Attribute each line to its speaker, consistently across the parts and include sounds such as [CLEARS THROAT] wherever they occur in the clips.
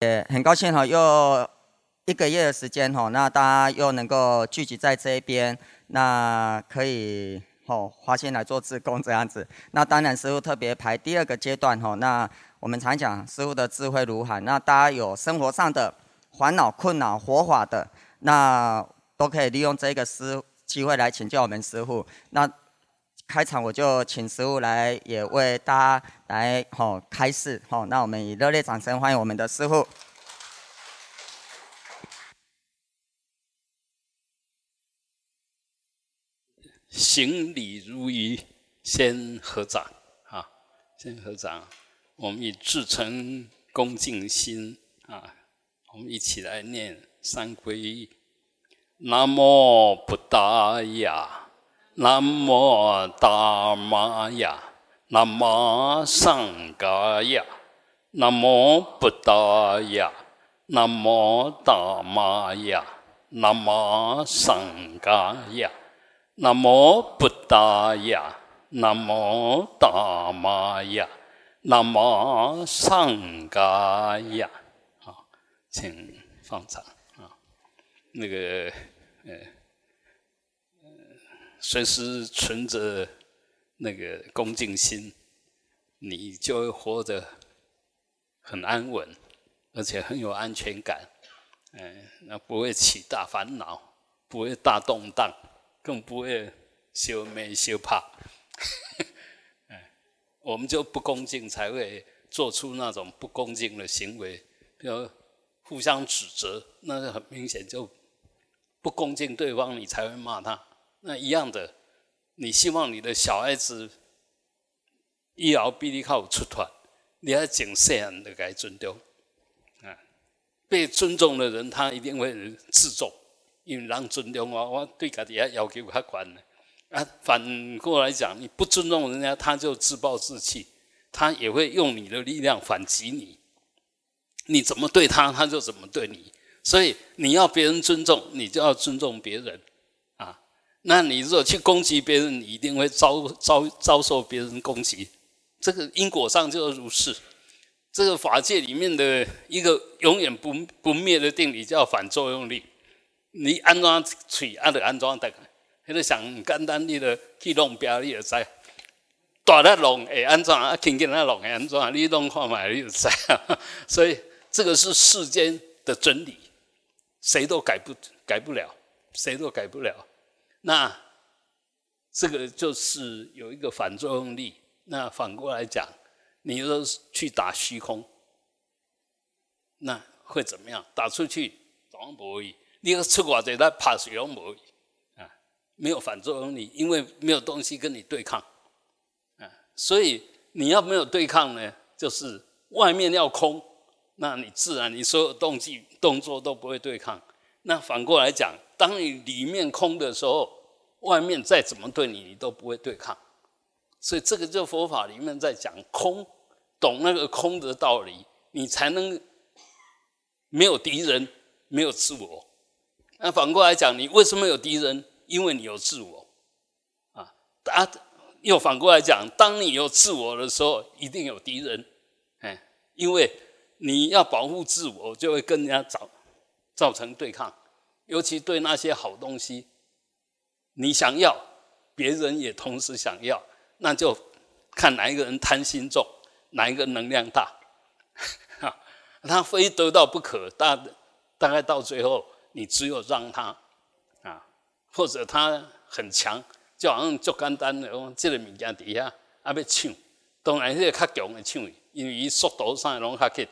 Speaker 1: 也很高兴哈，又一个月的时间哈，那大家又能够聚集在这一边，那可以吼花心来做自工这样子。那当然，师傅特别排第二个阶段哈，那我们常讲师傅的智慧如海，那大家有生活上的烦恼、困扰、活法的，那都可以利用这个师机会来请教我们师傅。那开场我就请师傅来，也为大家来吼开示吼。那我们以热烈掌声欢迎我们的师傅。
Speaker 2: 行礼如仪，先合掌啊！先合掌，我们以至诚恭敬心啊，我们一起来念三皈依：南无布达雅。南无大玛雅，南无上伽雅，南无布达雅，南无大玛雅，南无上伽雅，南无布达雅，南无大玛雅，南无上伽雅。好，请放掌啊，那个，呃。随时存着那个恭敬心，你就会活得很安稳，而且很有安全感。嗯，那不会起大烦恼，不会大动荡，更不会修眉修怕。[LAUGHS] 哎，我们就不恭敬，才会做出那种不恭敬的行为，比如互相指责，那是很明显就不恭敬对方，你才会骂他。那一样的，你希望你的小孩子以后比你靠出团，你要谨慎的该尊重啊。被尊重的人，他一定会自重，因为人尊重我，我对家己也要求较宽的啊。反过来讲，你不尊重人家，他就自暴自弃，他也会用你的力量反击你。你怎么对他，他就怎么对你。所以你要别人尊重，你就要尊重别人。那你如果去攻击别人，你一定会遭遭遭受别人攻击。这个因果上就是如是。这个法界里面的一个永远不不灭的定理叫反作用力。你安装嘴，安得安装的，迄个想简单你的去弄表你就知。大力弄会安装，啊轻轻啊弄会安装，你弄看嘛你就知。[LAUGHS] 所以这个是世间的真理，谁都改不改不了，谁都改不了。那这个就是有一个反作用力。那反过来讲，你说去打虚空，那会怎么样？打出去怎么不会？你个出国在那怕水龙不会啊，没有反作用力，因为没有东西跟你对抗啊。所以你要没有对抗呢，就是外面要空，那你自然你所有动机动作都不会对抗。那反过来讲。当你里面空的时候，外面再怎么对你，你都不会对抗。所以这个就佛法里面在讲空，懂那个空的道理，你才能没有敌人，没有自我。那反过来讲，你为什么有敌人？因为你有自我啊。啊，又反过来讲，当你有自我的时候，一定有敌人。哎，因为你要保护自我，就会跟人家造造成对抗。尤其对那些好东西，你想要，别人也同时想要，那就看哪一个人贪心重，哪一个能量大，哈，[LAUGHS] 他非得到不可，大大概到最后，你只有让他啊，或者他很强，就好像做简单的，这个物件底下啊要抢，当然这个较强的抢，因为伊速度上拢较快，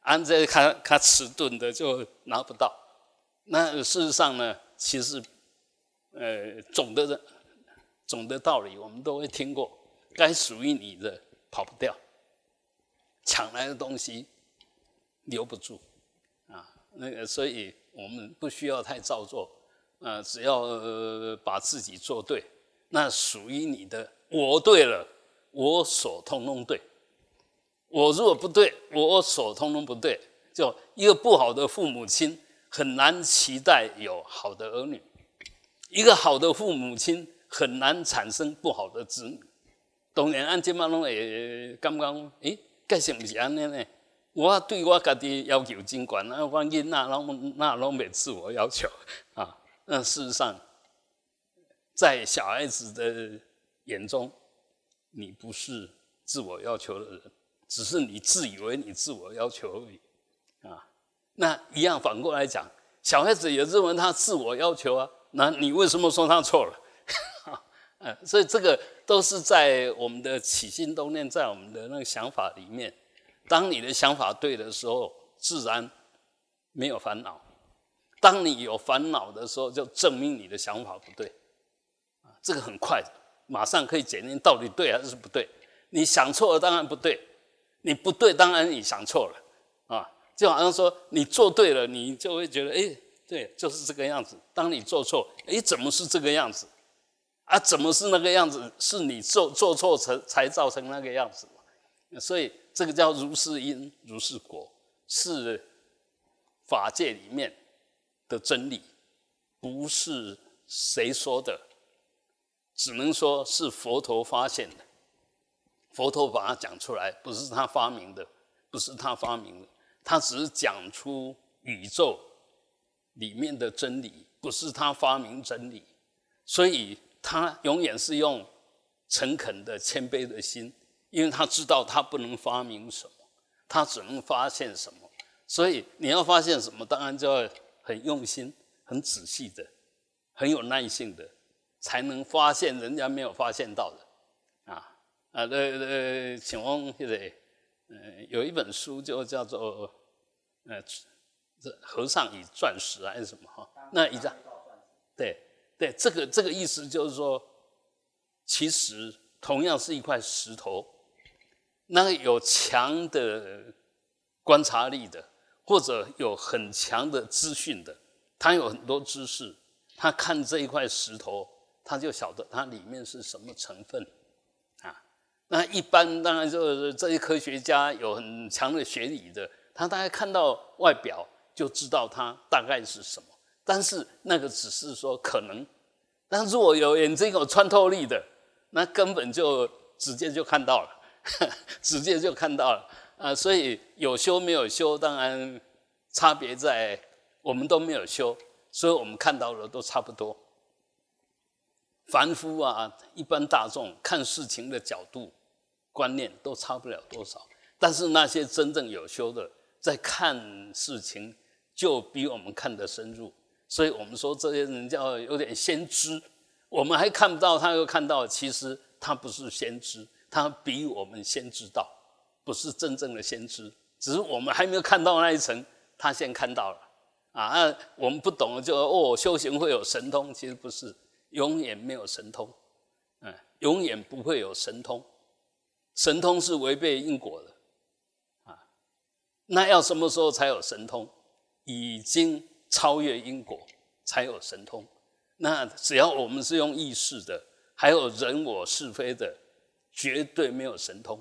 Speaker 2: 按这个较较迟钝的就拿不到。那事实上呢，其实，呃，总的总的道理我们都会听过，该属于你的跑不掉，抢来的东西留不住，啊，那个，所以我们不需要太造作，啊，只要把自己做对，那属于你的，我对了，我所通通对，我如果不对，我所通通不对，就一个不好的父母亲。很难期待有好的儿女，一个好的父母亲很难产生不好的子女。当然，按这么拢会刚刚，诶，该是不是安尼呢？我对我家己要求真管，那我囡那拢那拢没自我要求啊。那事实上，在小孩子的眼中，你不是自我要求的人，只是你自以为你自我要求而已。那一样反过来讲，小孩子也认为他自我要求啊，那你为什么说他错了？嗯，[LAUGHS] 所以这个都是在我们的起心动念，在我们的那个想法里面。当你的想法对的时候，自然没有烦恼；当你有烦恼的时候，就证明你的想法不对。这个很快，马上可以检验到底对还是不对。你想错了，当然不对；你不对，当然你想错了。啊，就好像说你做对了，你就会觉得，哎，对，就是这个样子。当你做错，哎，怎么是这个样子？啊，怎么是那个样子？是你做做错成才造成那个样子？所以这个叫如是因如是果，是法界里面的真理，不是谁说的，只能说是佛陀发现的。佛陀把它讲出来，不是他发明的，不是他发明的，他只是讲出宇宙里面的真理，不是他发明真理，所以。他永远是用诚恳的、谦卑的心，因为他知道他不能发明什么，他只能发现什么。所以你要发现什么，当然就要很用心、很仔细的、很有耐性的，才能发现人家没有发现到的。啊啊，对对，请问谢谢，呃，有一本书就叫做呃，这和尚与钻石还是什么哈？那一张，对。对，这个这个意思就是说，其实同样是一块石头，那个有强的观察力的，或者有很强的资讯的，他有很多知识，他看这一块石头，他就晓得它里面是什么成分啊。那一般当然就是这些科学家有很强的学理的，他大概看到外表就知道它大概是什么。但是那个只是说可能，但如果有眼睛有穿透力的，那根本就直接就看到了，[LAUGHS] 直接就看到了啊！所以有修没有修，当然差别在我们都没有修，所以我们看到的都差不多。凡夫啊，一般大众看事情的角度、观念都差不了多少，但是那些真正有修的，在看事情就比我们看得深入。所以我们说这些人叫有点先知，我们还看不到，他又看到，其实他不是先知，他比我们先知道，不是真正的先知，只是我们还没有看到那一层，他先看到了啊。那我们不懂就哦，修行会有神通，其实不是，永远没有神通，嗯，永远不会有神通，神通是违背因果的啊。那要什么时候才有神通？已经。超越因果才有神通，那只要我们是用意识的，还有人我是非的，绝对没有神通。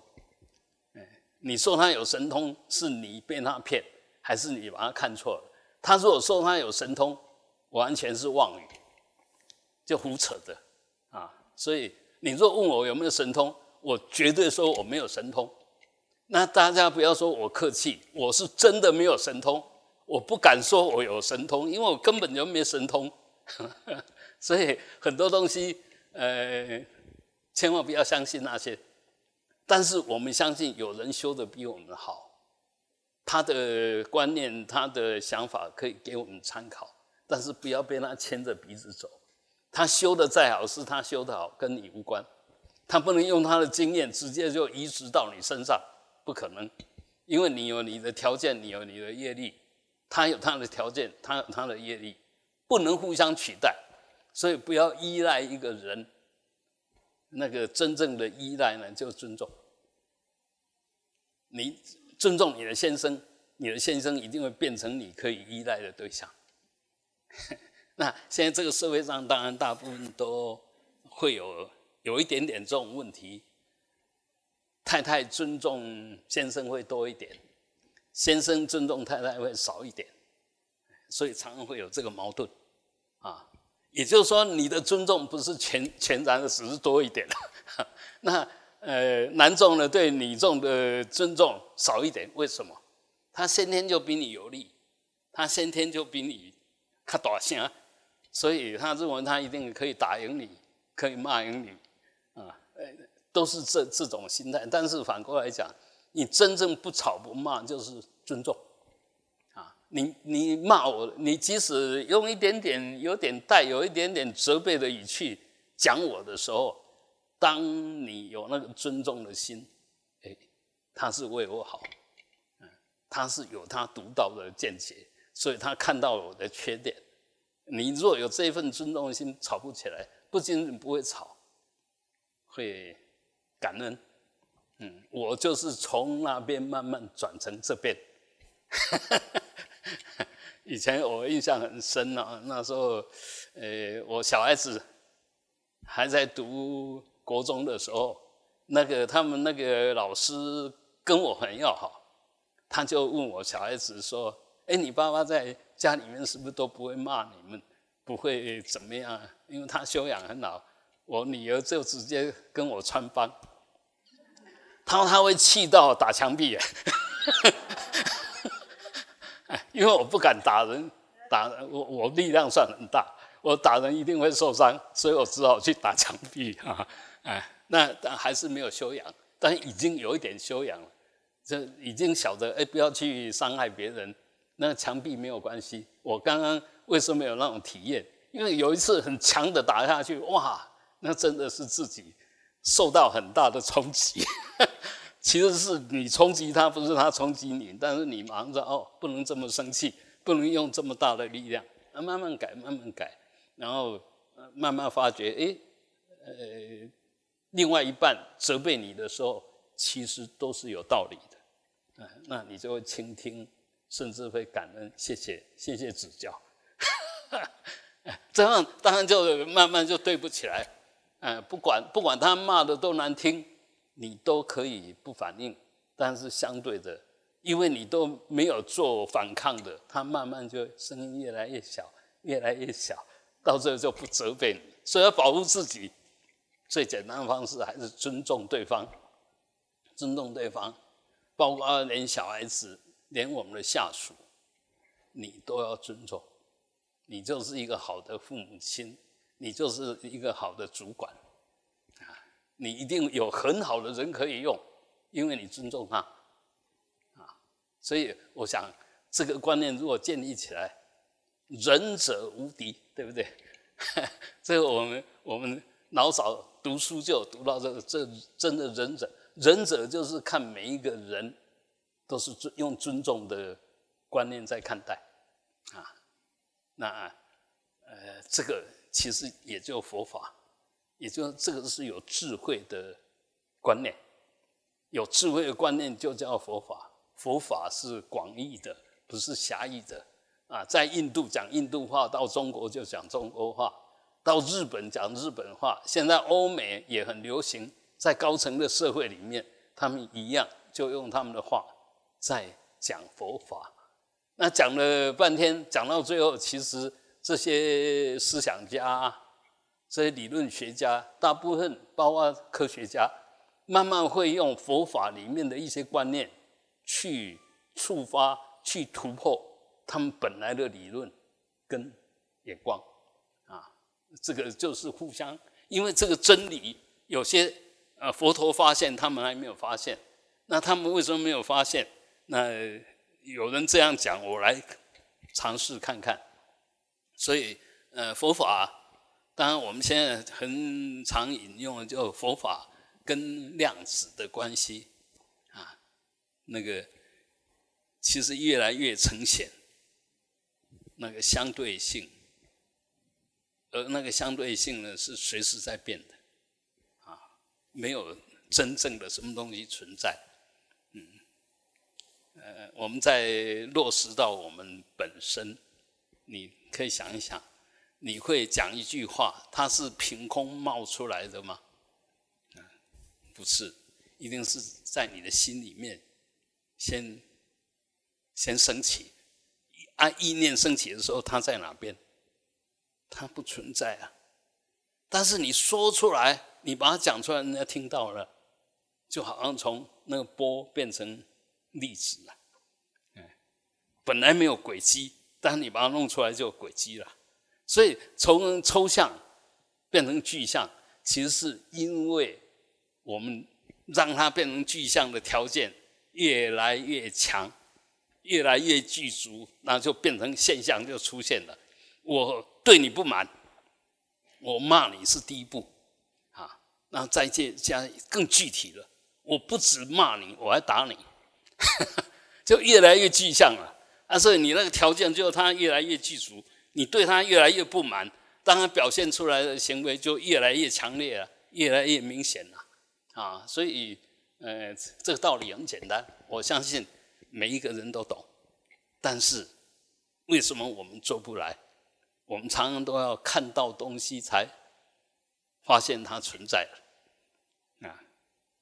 Speaker 2: 哎，你说他有神通，是你被他骗，还是你把他看错了？他如果说他有神通，完全是妄语，就胡扯的啊！所以你若问我有没有神通，我绝对说我没有神通。那大家不要说我客气，我是真的没有神通。我不敢说我有神通，因为我根本就没神通，[LAUGHS] 所以很多东西，呃，千万不要相信那些。但是我们相信有人修的比我们好，他的观念、他的想法可以给我们参考，但是不要被他牵着鼻子走。他修的再好，是他修的好，跟你无关。他不能用他的经验直接就移植到你身上，不可能，因为你有你的条件，你有你的业力。他有他的条件，他有他的业力，不能互相取代，所以不要依赖一个人。那个真正的依赖呢，就尊重。你尊重你的先生，你的先生一定会变成你可以依赖的对象。[LAUGHS] 那现在这个社会上，当然大部分都会有有一点点这种问题。太太尊重先生会多一点。先生尊重太太会少一点，所以常常会有这个矛盾，啊，也就是说你的尊重不是全全然的，只是多一点，[LAUGHS] 那呃男众呢对女众的尊重少一点，为什么？他先天就比你有利，他先天就比你他大声，所以他认为他一定可以打赢你，可以骂赢你，都是这这种心态。但是反过来讲，你真正不吵不骂，就是尊重。啊你你骂我，你即使用一点点有点带有一点点责备的语气讲我的时候，当你有那个尊重的心，哎，他是为我好，嗯，他是有他独到的见解，所以他看到我的缺点。你若有这份尊重的心，吵不起来，不仅仅不会吵，会感恩。嗯，我就是从那边慢慢转成这边。[LAUGHS] 以前我印象很深啊，那时候，呃，我小孩子还在读国中的时候，那个他们那个老师跟我很要好，他就问我小孩子说：“哎，你爸爸在家里面是不是都不会骂你们，不会怎么样？因为他修养很好。”我女儿就直接跟我穿帮，他说他会气到打墙壁。[LAUGHS] 因为我不敢打人，打人我我力量算很大，我打人一定会受伤，所以我只好去打墙壁啊！哎，那但还是没有修养，但已经有一点修养了，这已经晓得哎，不要去伤害别人。那墙壁没有关系。我刚刚为什么有那种体验？因为有一次很强的打下去，哇，那真的是自己受到很大的冲击。其实是你冲击他，不是他冲击你。但是你忙着哦，不能这么生气，不能用这么大的力量。啊，慢慢改，慢慢改，然后慢慢发觉，哎，呃，另外一半责备你的时候，其实都是有道理的。嗯，那你就会倾听，甚至会感恩，谢谢，谢谢指教。[LAUGHS] 这样当然就慢慢就对不起来。嗯，不管不管他骂的多难听。你都可以不反应，但是相对的，因为你都没有做反抗的，他慢慢就声音越来越小，越来越小，到最后就不责备你。所以要保护自己，最简单的方式还是尊重对方，尊重对方，包括连小孩子，连我们的下属，你都要尊重。你就是一个好的父母亲，你就是一个好的主管。你一定有很好的人可以用，因为你尊重他，啊，所以我想这个观念如果建立起来，仁者无敌，对不对？[LAUGHS] 这个我们我们老早读书就读到这个，这真的仁者，仁者就是看每一个人都是尊用尊重的观念在看待，啊，那呃，这个其实也就佛法。也就是这个是有智慧的观念，有智慧的观念就叫佛法。佛法是广义的，不是狭义的。啊，在印度讲印度话，到中国就讲中国话，到日本讲日本话。现在欧美也很流行，在高层的社会里面，他们一样就用他们的话在讲佛法。那讲了半天，讲到最后，其实这些思想家。这些理论学家大部分，包括科学家，慢慢会用佛法里面的一些观念，去触发、去突破他们本来的理论跟眼光，啊，这个就是互相，因为这个真理有些呃佛陀发现，他们还没有发现，那他们为什么没有发现？那有人这样讲，我来尝试看看。所以，呃，佛法。当然，我们现在很常引用的就佛法跟量子的关系啊，那个其实越来越呈现那个相对性，而那个相对性呢是随时在变的啊，没有真正的什么东西存在。嗯，呃，我们在落实到我们本身，你可以想一想。你会讲一句话，它是凭空冒出来的吗？不是，一定是在你的心里面先先升起。按意念升起的时候，它在哪边？它不存在啊。但是你说出来，你把它讲出来，人家听到了，就好像从那个波变成粒子了。嗯，本来没有轨迹，但你把它弄出来就有轨迹了。所以从抽象变成具象，其实是因为我们让它变成具象的条件越来越强，越来越具足，那就变成现象就出现了。我对你不满，我骂你是第一步，啊，然后再接加更具体了。我不止骂你，我还打你，[LAUGHS] 就越来越具象了。啊，所以你那个条件就它越来越具足，你对他越来越不满，当然表现出来的行为就越来越强烈了，越来越明显了。啊，所以呃，这个道理很简单，我相信每一个人都懂。但是为什么我们做不来？我们常常都要看到东西才发现它存在了。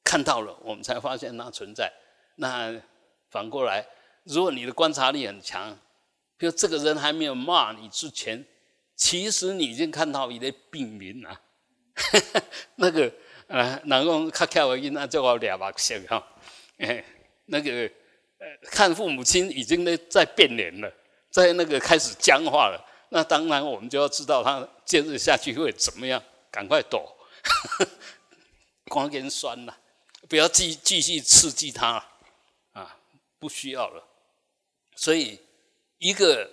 Speaker 2: 看到了，我们才发现它存在。那反过来，如果你的观察力很强，比如这个人还没有骂你之前，其实你已经看到你的病名 [LAUGHS] 了。[LAUGHS] 那个呃，哪个看跳而已，那叫我俩把笑哈。那个呃，看父母亲已经在在变脸了，在那个开始僵化了。那当然，我们就要知道他接着下去会怎么样，赶快躲，[LAUGHS] 光跟酸了。不要继继续刺激他，啊，不需要了。所以，一个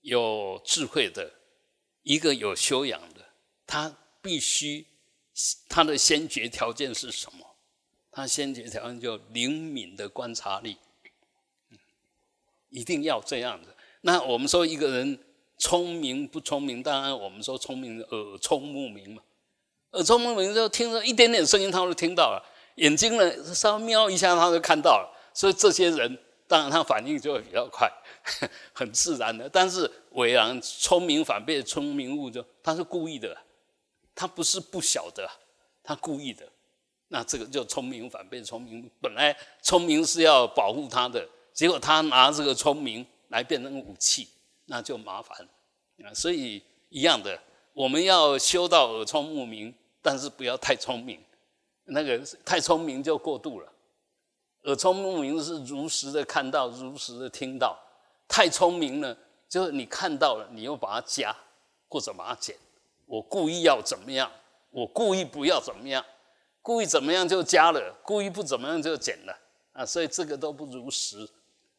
Speaker 2: 有智慧的，一个有修养的，他必须他的先决条件是什么？他先决条件就灵敏的观察力，一定要这样子。那我们说一个人聪明不聪明？当然，我们说聪明耳聪目明嘛。耳聪目明就听着一点点声音，他都听到了。眼睛呢，稍微瞄一下，他就看到了。所以这些人，当然他反应就会比较快，[LAUGHS] 很自然的。但是伟然聪明反被聪明误，就他是故意的，他不是不晓得，他故意的。那这个就聪明反被聪明误。本来聪明是要保护他的，结果他拿这个聪明来变成武器，那就麻烦啊。所以一样的，我们要修到耳聪目明，但是不要太聪明。那个太聪明就过度了，耳聪目明是如实的看到，如实的听到。太聪明了，就是你看到了，你又把它加或者把它减。我故意要怎么样？我故意不要怎么样？故意怎么样就加了，故意不怎么样就减了啊！所以这个都不如实，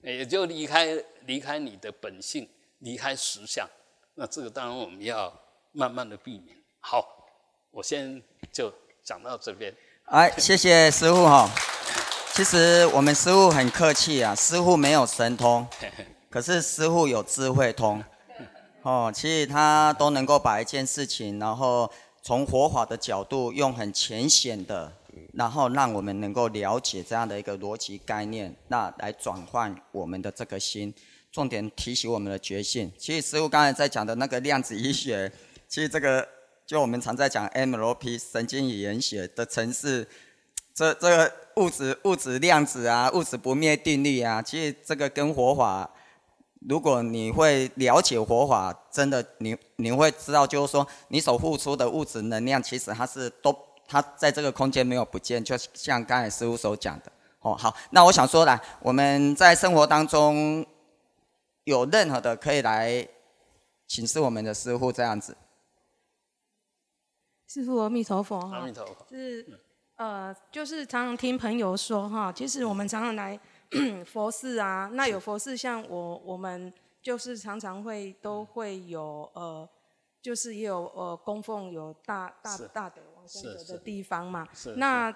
Speaker 2: 也就离开离开你的本性，离开实相。那这个当然我们要慢慢的避免。好，我先就讲到这边。
Speaker 1: 哎，谢谢师傅哈。其实我们师傅很客气啊，师傅没有神通，[LAUGHS] 可是师傅有智慧通。哦，其实他都能够把一件事情，然后从佛法的角度，用很浅显的，然后让我们能够了解这样的一个逻辑概念，那来转换我们的这个心，重点提醒我们的觉性。其实师傅刚才在讲的那个量子医学，其实这个。就我们常在讲 MLP 神经语言学的城市，这这个物质物质量子啊，物质不灭定律啊，其实这个跟佛法，如果你会了解佛法，真的你你会知道，就是说你所付出的物质能量，其实它是都它在这个空间没有不见，就像刚才师傅所讲的。哦，好，那我想说来，我们在生活当中有任何的可以来请示我们的师傅这样子。
Speaker 3: 师傅阿弥陀佛
Speaker 2: 哈，阿弥陀佛。
Speaker 3: 是呃，就是常常听朋友说哈，其实我们常常来 [CLEARS THROAT] 佛寺啊，那有佛寺，像我我们就是常常会都会有呃，就是也有呃供奉有大大大的王生者的地方嘛。
Speaker 2: 是。
Speaker 3: 那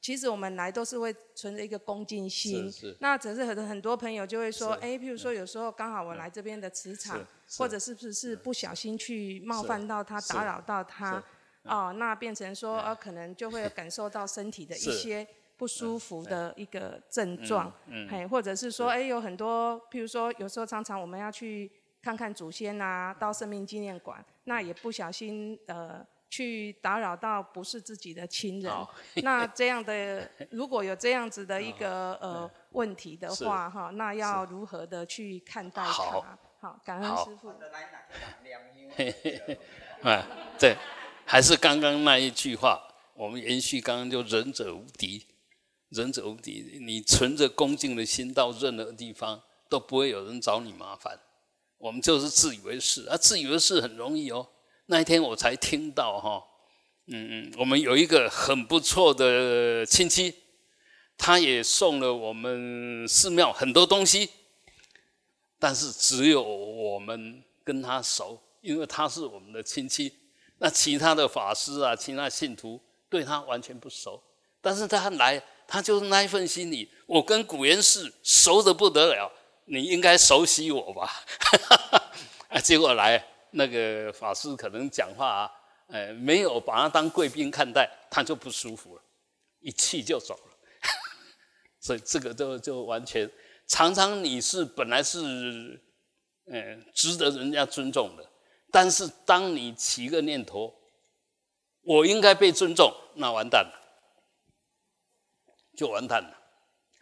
Speaker 3: 其实我们来都是会存着一个恭敬心。
Speaker 2: 是是。
Speaker 3: 那只是很很多朋友就会说，哎，譬如说有时候刚好我来这边的磁场，或者是不是不小心去冒犯到他，打扰到他。哦，那变成说，呃，可能就会感受到身体的一些不舒服的一个症状，嘿，或者是说，哎，有很多，譬如说，有时候常常我们要去看看祖先啊，到生命纪念馆，那也不小心呃去打扰到不是自己的亲人，[LAUGHS] 那这样的如果有这样子的一个 [LAUGHS] 呃问题的话，哈，那要如何的去看待它？好，感恩师傅。[LAUGHS]
Speaker 2: 啊，对。还是刚刚那一句话，我们延续刚刚就仁者无敌，仁者无敌。你存着恭敬的心到任何地方，都不会有人找你麻烦。我们就是自以为是啊，自以为是很容易哦。那一天我才听到哈，嗯嗯，我们有一个很不错的亲戚，他也送了我们寺庙很多东西，但是只有我们跟他熟，因为他是我们的亲戚。那其他的法师啊，其他信徒对他完全不熟，但是他来，他就是那一份心理，我跟古元氏熟的不得了。你应该熟悉我吧？[LAUGHS] 啊，结果来那个法师可能讲话啊，呃，没有把他当贵宾看待，他就不舒服了，一气就走了。[LAUGHS] 所以这个就就完全，常常你是本来是，呃，值得人家尊重的，但是当你起一个念头，我应该被尊重，那完蛋了，就完蛋了。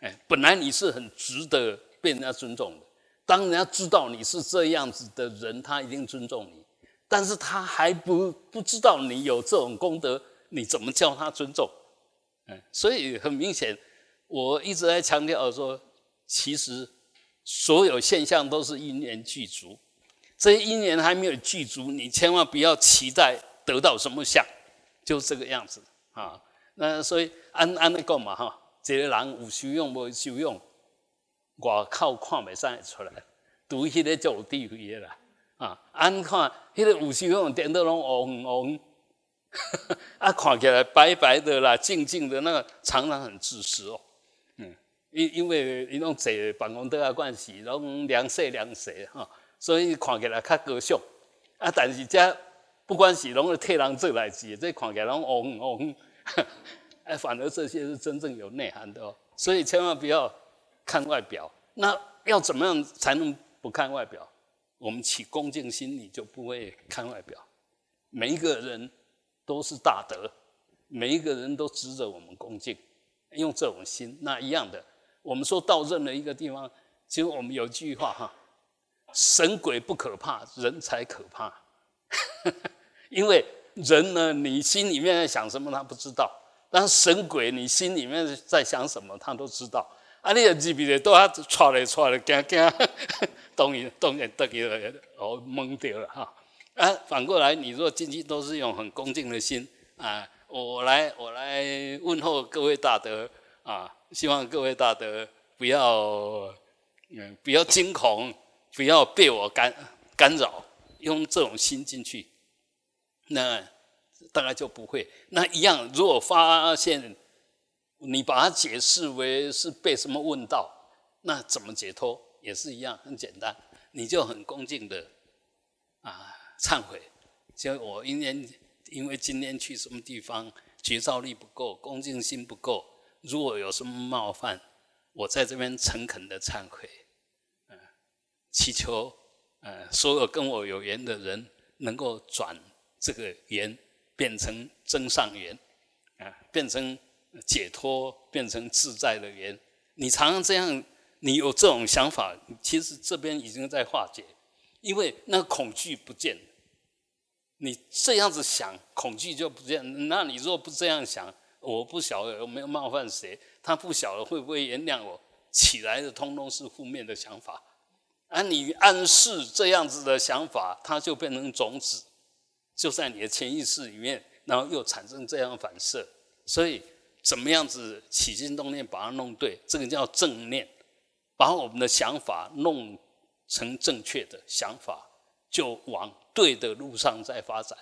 Speaker 2: 哎，本来你是很值得。被人家尊重的，当人家知道你是这样子的人，他一定尊重你。但是他还不不知道你有这种功德，你怎么叫他尊重？嗯，所以很明显，我一直在强调说，其实所有现象都是因缘具足。这些因缘还没有具足，你千万不要期待得到什么相，就这个样子啊。那所以安安那个嘛哈，这个人有修养无修养。外口看袂使出来，拄迄个就有智慧的啦。啊，俺看迄个有时用电脑拢黄黄，[LAUGHS] 啊，看起来白白的啦，静静的，那个常常很自私哦。嗯，因因为伊拢坐办公桌啊关系，拢凉色凉色哈，所以看起来较高尚。啊，但是这不管是拢是替人做代志，这看起来拢黄黄，[LAUGHS] 哎，反而这些是真正有内涵的哦。所以千万不要。看外表，那要怎么样才能不看外表？我们起恭敬心，你就不会看外表。每一个人都是大德，每一个人都值得我们恭敬。用这种心，那一样的。我们说到任何一个地方，其实我们有句话哈：神鬼不可怕，人才可怕。[LAUGHS] 因为人呢，你心里面在想什么他不知道；但神鬼，你心里面在想什么他都知道。啊！你个字笔咧，都啊，错咧错咧，惊惊，[LAUGHS] 当然当然得意了，哦，懵掉了哈。啊，反过来，你若进去都是用很恭敬的心啊，我来我来问候各位大德啊，希望各位大德不要嗯不要惊恐，不要被我干干扰，用这种心进去，那大概就不会。那一样，如果发现。你把它解释为是被什么问到，那怎么解脱也是一样，很简单，你就很恭敬的啊忏悔。就我因为因为今天去什么地方，觉照力不够，恭敬心不够，如果有什么冒犯，我在这边诚恳的忏悔，嗯，祈求呃所有跟我有缘的人能够转这个缘变成真上缘，啊，变成。解脱变成自在的缘，你常常这样，你有这种想法，其实这边已经在化解，因为那个恐惧不见。你这样子想，恐惧就不见。那你若不这样想，我不晓得有没有冒犯谁，他不晓得会不会原谅我，起来的通通是负面的想法。而你暗示这样子的想法，它就变成种子，就在你的潜意识里面，然后又产生这样反射，所以。怎么样子起心动念把它弄对，这个叫正念，把我们的想法弄成正确的想法，就往对的路上在发展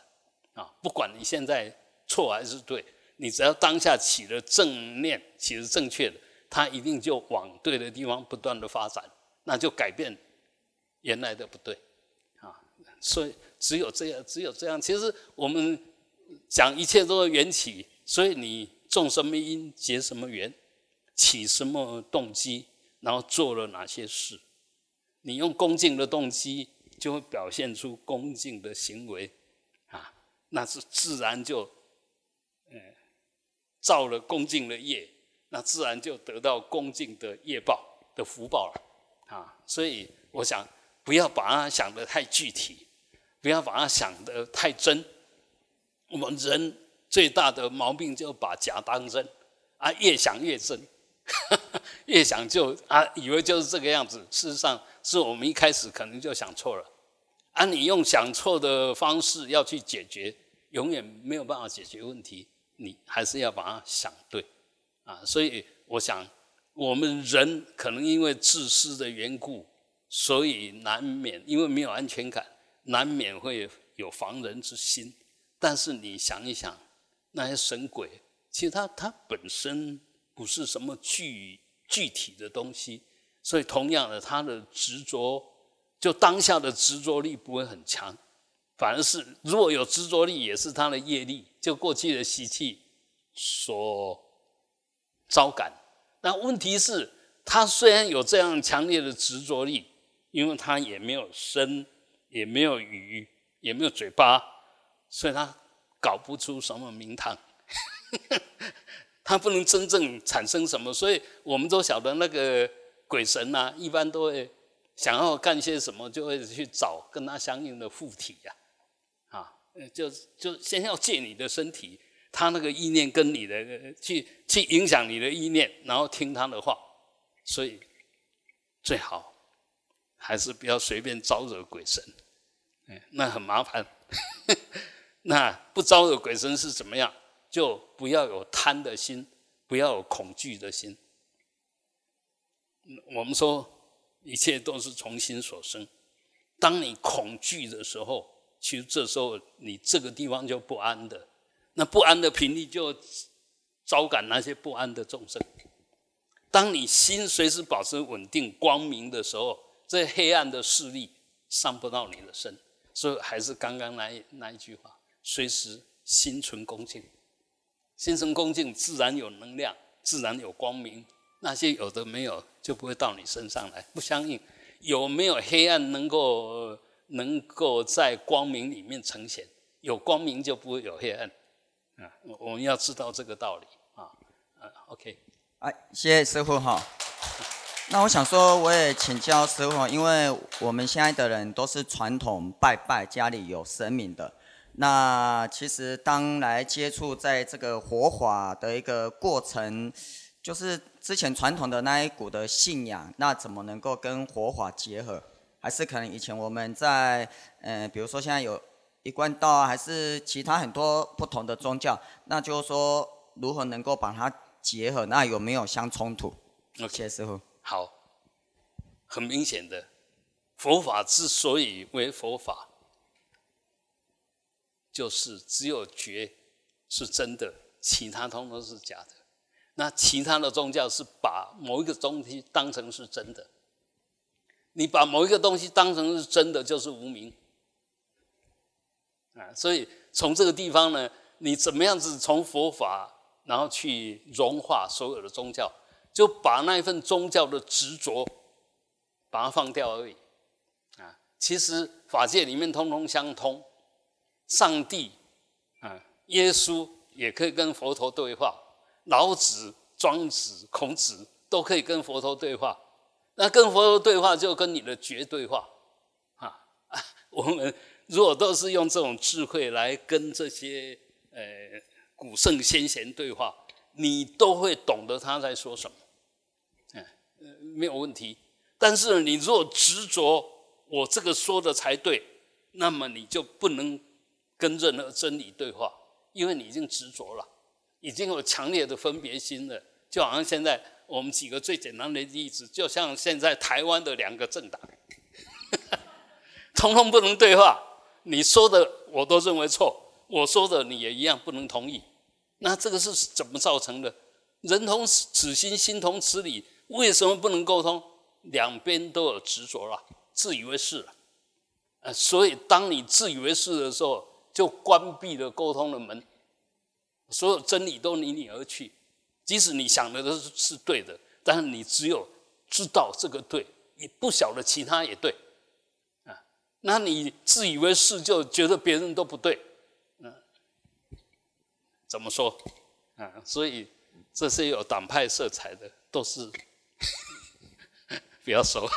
Speaker 2: 啊！不管你现在错还是对，你只要当下起了正念，起了正确的，它一定就往对的地方不断的发展，那就改变原来的不对啊！所以只有这样，只有这样。其实我们讲一切都是缘起，所以你。种什么因结什么缘，起什么动机，然后做了哪些事，你用恭敬的动机，就会表现出恭敬的行为，啊，那是自然就，嗯，造了恭敬的业，那自然就得到恭敬的业报的福报了，啊，所以我想不要把它想得太具体，不要把它想得太真，我们人。最大的毛病就把假当真，啊，越想越真，[LAUGHS] 越想就啊，以为就是这个样子。事实上，是我们一开始可能就想错了。啊，你用想错的方式要去解决，永远没有办法解决问题。你还是要把它想对啊。所以，我想我们人可能因为自私的缘故，所以难免因为没有安全感，难免会有防人之心。但是你想一想，那些神鬼，其实他他本身不是什么具。具体的东西，所以同样的，他的执着，就当下的执着力不会很强，反而是如果有执着力，也是他的业力，就过去的习气所招感。那问题是，他虽然有这样强烈的执着力，因为他也没有身，也没有鱼，也没有嘴巴，所以他搞不出什么名堂。[LAUGHS] 他不能真正产生什么，所以我们都晓得那个鬼神呐，一般都会想要干些什么，就会去找跟他相应的附体呀，啊，就就先要借你的身体，他那个意念跟你的去去影响你的意念，然后听他的话，所以最好还是不要随便招惹鬼神，哎，那很麻烦。[LAUGHS] 那不招惹鬼神是怎么样？就不要有贪的心，不要有恐惧的心。我们说一切都是从心所生。当你恐惧的时候，其实这时候你这个地方就不安的。那不安的频率就招感那些不安的众生。当你心随时保持稳定、光明的时候，这黑暗的势力伤不到你的身。所以还是刚刚那那一句话：随时心存恭敬。心存恭敬，自然有能量，自然有光明。那些有的没有，就不会到你身上来，不相应。有没有黑暗能够能够在光明里面呈现？有光明就不会有黑暗。啊，我们要知道这个道理啊。啊，OK。
Speaker 1: 哎，谢谢师傅哈。那我想说，我也请教师傅，因为我们现在的人都是传统拜拜，家里有神明的。那其实当来接触在这个火法的一个过程，就是之前传统的那一股的信仰，那怎么能够跟火法结合？还是可能以前我们在，呃，比如说现在有一贯道啊，还是其他很多不同的宗教，那就是说如何能够把它结合？那有没有相冲突？OK，师傅。
Speaker 2: 好，很明显的，佛法之所以为佛法。就是只有觉是真的，其他通通是假的。那其他的宗教是把某一个东西当成是真的。你把某一个东西当成是真的，就是无名。啊，所以从这个地方呢，你怎么样子从佛法，然后去融化所有的宗教，就把那一份宗教的执着，把它放掉而已。啊，其实法界里面通通相通。上帝，啊，耶稣也可以跟佛陀对话，老子、庄子、孔子都可以跟佛陀对话。那跟佛陀对话，就跟你的绝对话，啊，[LAUGHS] 我们如果都是用这种智慧来跟这些呃古圣先贤对话，你都会懂得他在说什么，没有问题。但是你如果执着我这个说的才对，那么你就不能。跟任何真理对话，因为你已经执着了，已经有强烈的分别心了。就好像现在我们举个最简单的例子，就像现在台湾的两个政党，[LAUGHS] 通通不能对话。你说的我都认为错，我说的你也一样不能同意。那这个是怎么造成的？人同此心，心同此理，为什么不能沟通？两边都有执着了，自以为是了。呃，所以当你自以为是的时候，就关闭了沟通的门，所有真理都离你而去。即使你想的都是是对的，但是你只有知道这个对，你不晓得其他也对啊。那你自以为是，就觉得别人都不对，嗯，怎么说啊？所以这些有党派色彩的，都是 [LAUGHS] 不要说，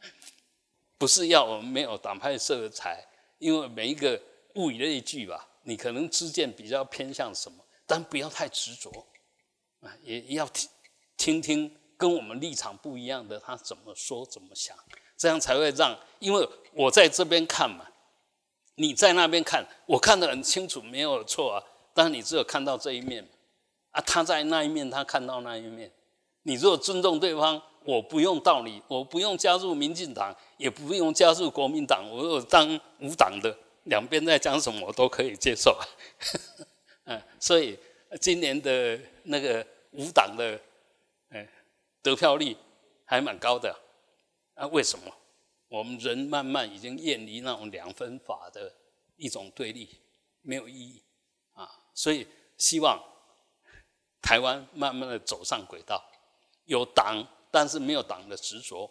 Speaker 2: [LAUGHS] 不是要我们没有党派色彩，因为每一个。物以类聚吧，你可能知见比较偏向什么，但不要太执着啊，也要听听听跟我们立场不一样的，他怎么说怎么想，这样才会让，因为我在这边看嘛，你在那边看，我看得很清楚，没有错啊。但是你只有看到这一面，啊，他在那一面，他看到那一面。你如果尊重对方，我不用道理，我不用加入民进党，也不用加入国民党，我当无党的，两边在讲什么我都可以接受。嗯，[LAUGHS] 所以今年的那个无党的，哎，得票率还蛮高的。啊，为什么？我们人慢慢已经远离那种两分法的一种对立，没有意义啊。所以希望台湾慢慢的走上轨道，有党，但是没有党的执着，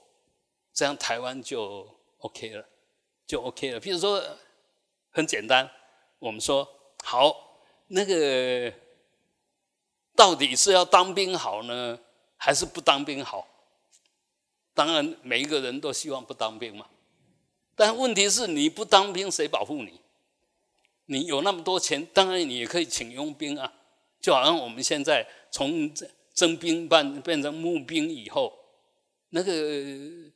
Speaker 2: 这样台湾就 OK 了，就 OK 了。譬如说，很简单，我们说好，那个到底是要当兵好呢，还是不当兵好？当然，每一个人都希望不当兵嘛。但问题是，你不当兵，谁保护你？你有那么多钱，当然你也可以请佣兵啊。就好像我们现在从这征兵办变成募兵以后，那个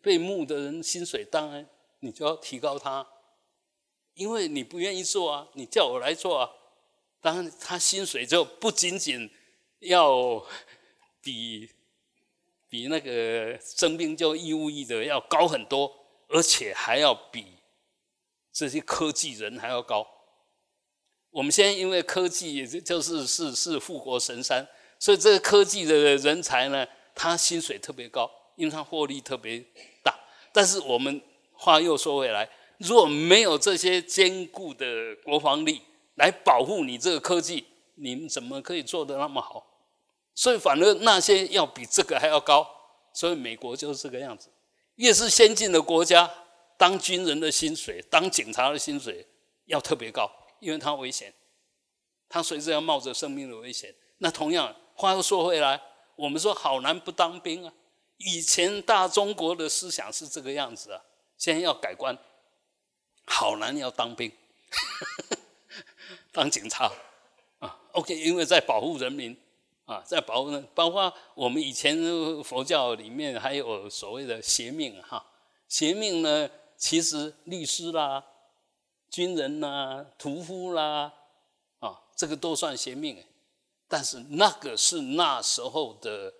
Speaker 2: 被募的人薪水当然你就要提高他，因为你不愿意做啊，你叫我来做啊。当然他薪水就不仅仅要比比那个征兵就义务役的要高很多，而且还要比这些科技人还要高。我们现在因为科技就是是是富国神山，所以这个科技的人才呢，他薪水特别高，因为他获利特别大。但是我们话又说回来，如果没有这些坚固的国防力来保护你这个科技，你们怎么可以做得那么好？所以反而那些要比这个还要高。所以美国就是这个样子，越是先进的国家，当军人的薪水、当警察的薪水要特别高。因为他危险，他随时要冒着生命的危险。那同样，话又说回来，我们说好男不当兵啊。以前大中国的思想是这个样子啊，现在要改观，好男要当兵，[LAUGHS] 当警察啊。OK，因为在保护人民啊，在保护，包括我们以前佛教里面还有所谓的邪命哈。邪命呢，其实律师啦。军人呐，屠夫啦，啊，这个都算邪命哎。但是那个是那时候的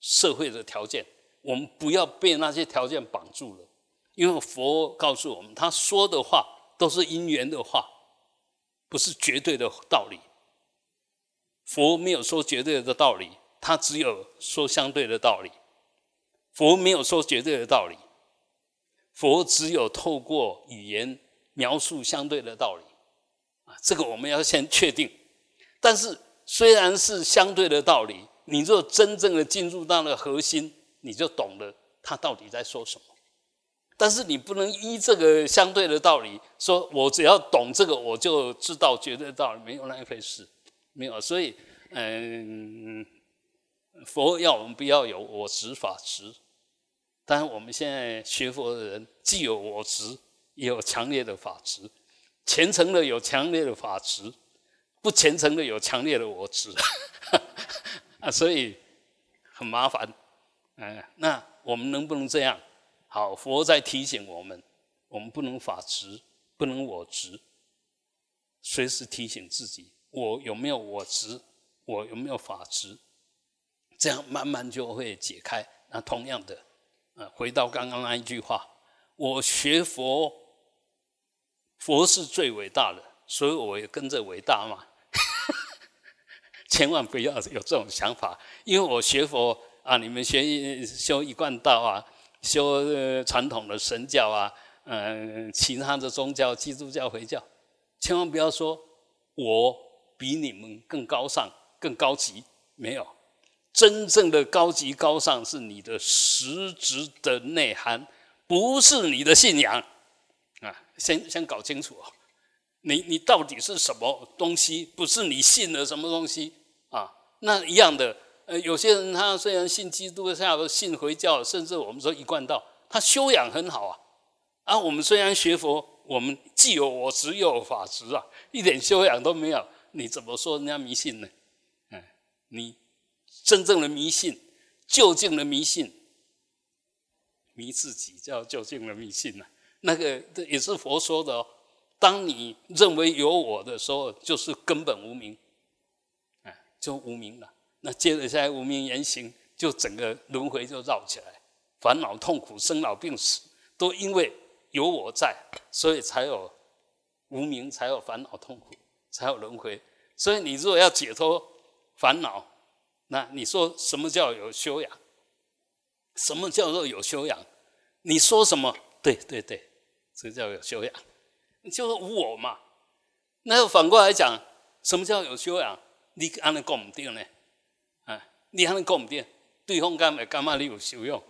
Speaker 2: 社会的条件，我们不要被那些条件绑住了。因为佛告诉我们，他说的话都是因缘的话，不是绝对的道理。佛没有说绝对的道理，他只有说相对的道理。佛没有说绝对的道理，佛只有透过语言。描述相对的道理，啊，这个我们要先确定。但是虽然是相对的道理，你若真正的进入到了核心，你就懂了他到底在说什么。但是你不能依这个相对的道理，说我只要懂这个，我就知道绝对道理，没有那一回事，没有。所以，嗯，佛要我们不要有我执法执，但我们现在学佛的人既有我执。也有强烈的法执，虔诚的有强烈的法执，不虔诚的有强烈的我执，[LAUGHS] 啊，所以很麻烦。哎，那我们能不能这样？好，佛在提醒我们，我们不能法执，不能我执，随时提醒自己，我有没有我执，我有没有法执，这样慢慢就会解开。那同样的，呃，回到刚刚那一句话，我学佛。佛是最伟大的，所以我也跟着伟大嘛。千万不要有这种想法，因为我学佛啊，你们学修一贯道啊，修传统的神教啊，嗯，其他的宗教，基督教、回教，千万不要说我比你们更高尚、更高级。没有，真正的高级高尚是你的实质的内涵，不是你的信仰。啊，先先搞清楚哦，你你到底是什么东西？不是你信了什么东西啊？那一样的，呃，有些人他虽然信基督教、信回教，甚至我们说一贯道，他修养很好啊。啊，我们虽然学佛，我们既有我执又有法执啊，一点修养都没有，你怎么说人家迷信呢？嗯，你真正的迷信，就近的迷信，迷自己叫就近的迷信呐。那个也是佛说的哦。当你认为有我的时候，就是根本无名，就无名了。那接着下来无名言行，就整个轮回就绕起来，烦恼、痛苦、生老病死，都因为有我在，所以才有无名，才有烦恼、痛苦，才有轮回。所以你如果要解脱烦恼，那你说什么叫有修养？什么叫做有修养？你说什么？对对对，这叫有修养。就是无我嘛，那反过来讲，什么叫有修养？你安尼讲唔定呢？啊，你安尼讲唔定，对方干咪干嘛？你有修养？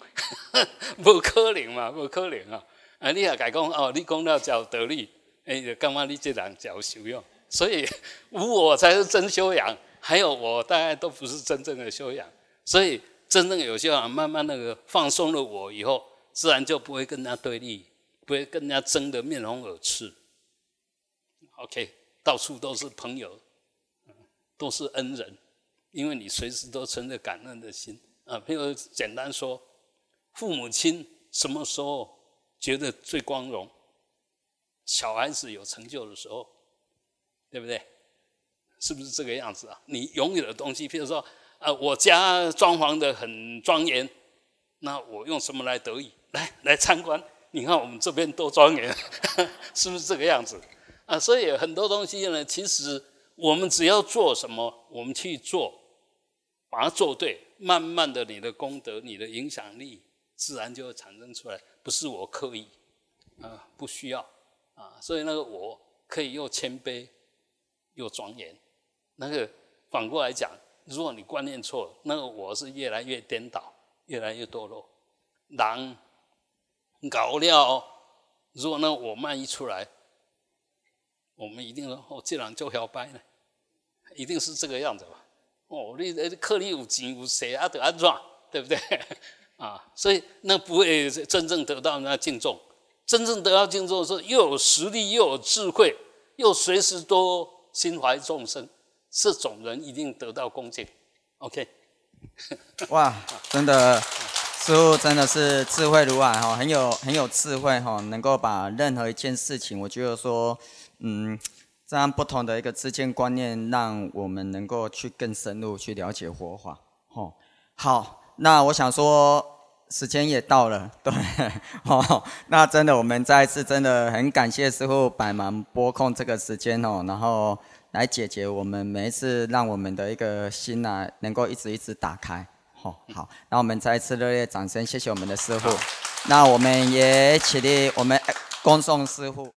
Speaker 2: [LAUGHS] 不可能嘛，不可能啊！啊，你也改讲哦，你讲了叫得力，哎，干嘛你这人叫修养？所以 [LAUGHS] 无我才是真修养，还有我大概都不是真正的修养。所以真正有修养，慢慢那个放松了我以后，自然就不会跟他对立，不会跟人家争得面红耳赤。OK，到处都是朋友，都是恩人，因为你随时都存着感恩的心啊。譬如简单说，父母亲什么时候觉得最光荣？小孩子有成就的时候，对不对？是不是这个样子啊？你拥有的东西，譬如说，啊，我家装潢的很庄严，那我用什么来得意？来来参观，你看我们这边多庄严，[LAUGHS] 是不是这个样子？啊，所以很多东西呢，其实我们只要做什么，我们去做，把它做对，慢慢的，你的功德、你的影响力，自然就会产生出来。不是我刻意，啊，不需要，啊，所以那个我可以又谦卑又庄严。那个反过来讲，如果你观念错了，那个我是越来越颠倒，越来越堕落。狼搞料，如果那我慢一出来。我们一定说哦，这人就摇摆呢，一定是这个样子吧？哦，你克里有钱有势啊，得安怎，对不对？[LAUGHS] 啊，所以那不会真正得到人家敬重。真正得到敬重是又有实力，又有智慧，又随时都心怀众生，这种人一定得到恭敬。OK，
Speaker 1: 哇，真的，师傅真的是智慧如海哈，很有很有智慧哈，能够把任何一件事情，我觉得说。嗯，这样不同的一个知见观念，让我们能够去更深入去了解佛法。吼，好，那我想说，时间也到了，对，[LAUGHS] 哦，那真的，我们再一次真的很感谢师傅百忙拨空这个时间哦，然后来解决我们每一次让我们的一个心呐，能够一直一直打开。好，好，那我们再一次热烈掌声，谢谢我们的师傅。那我们也起立，我们恭送师傅。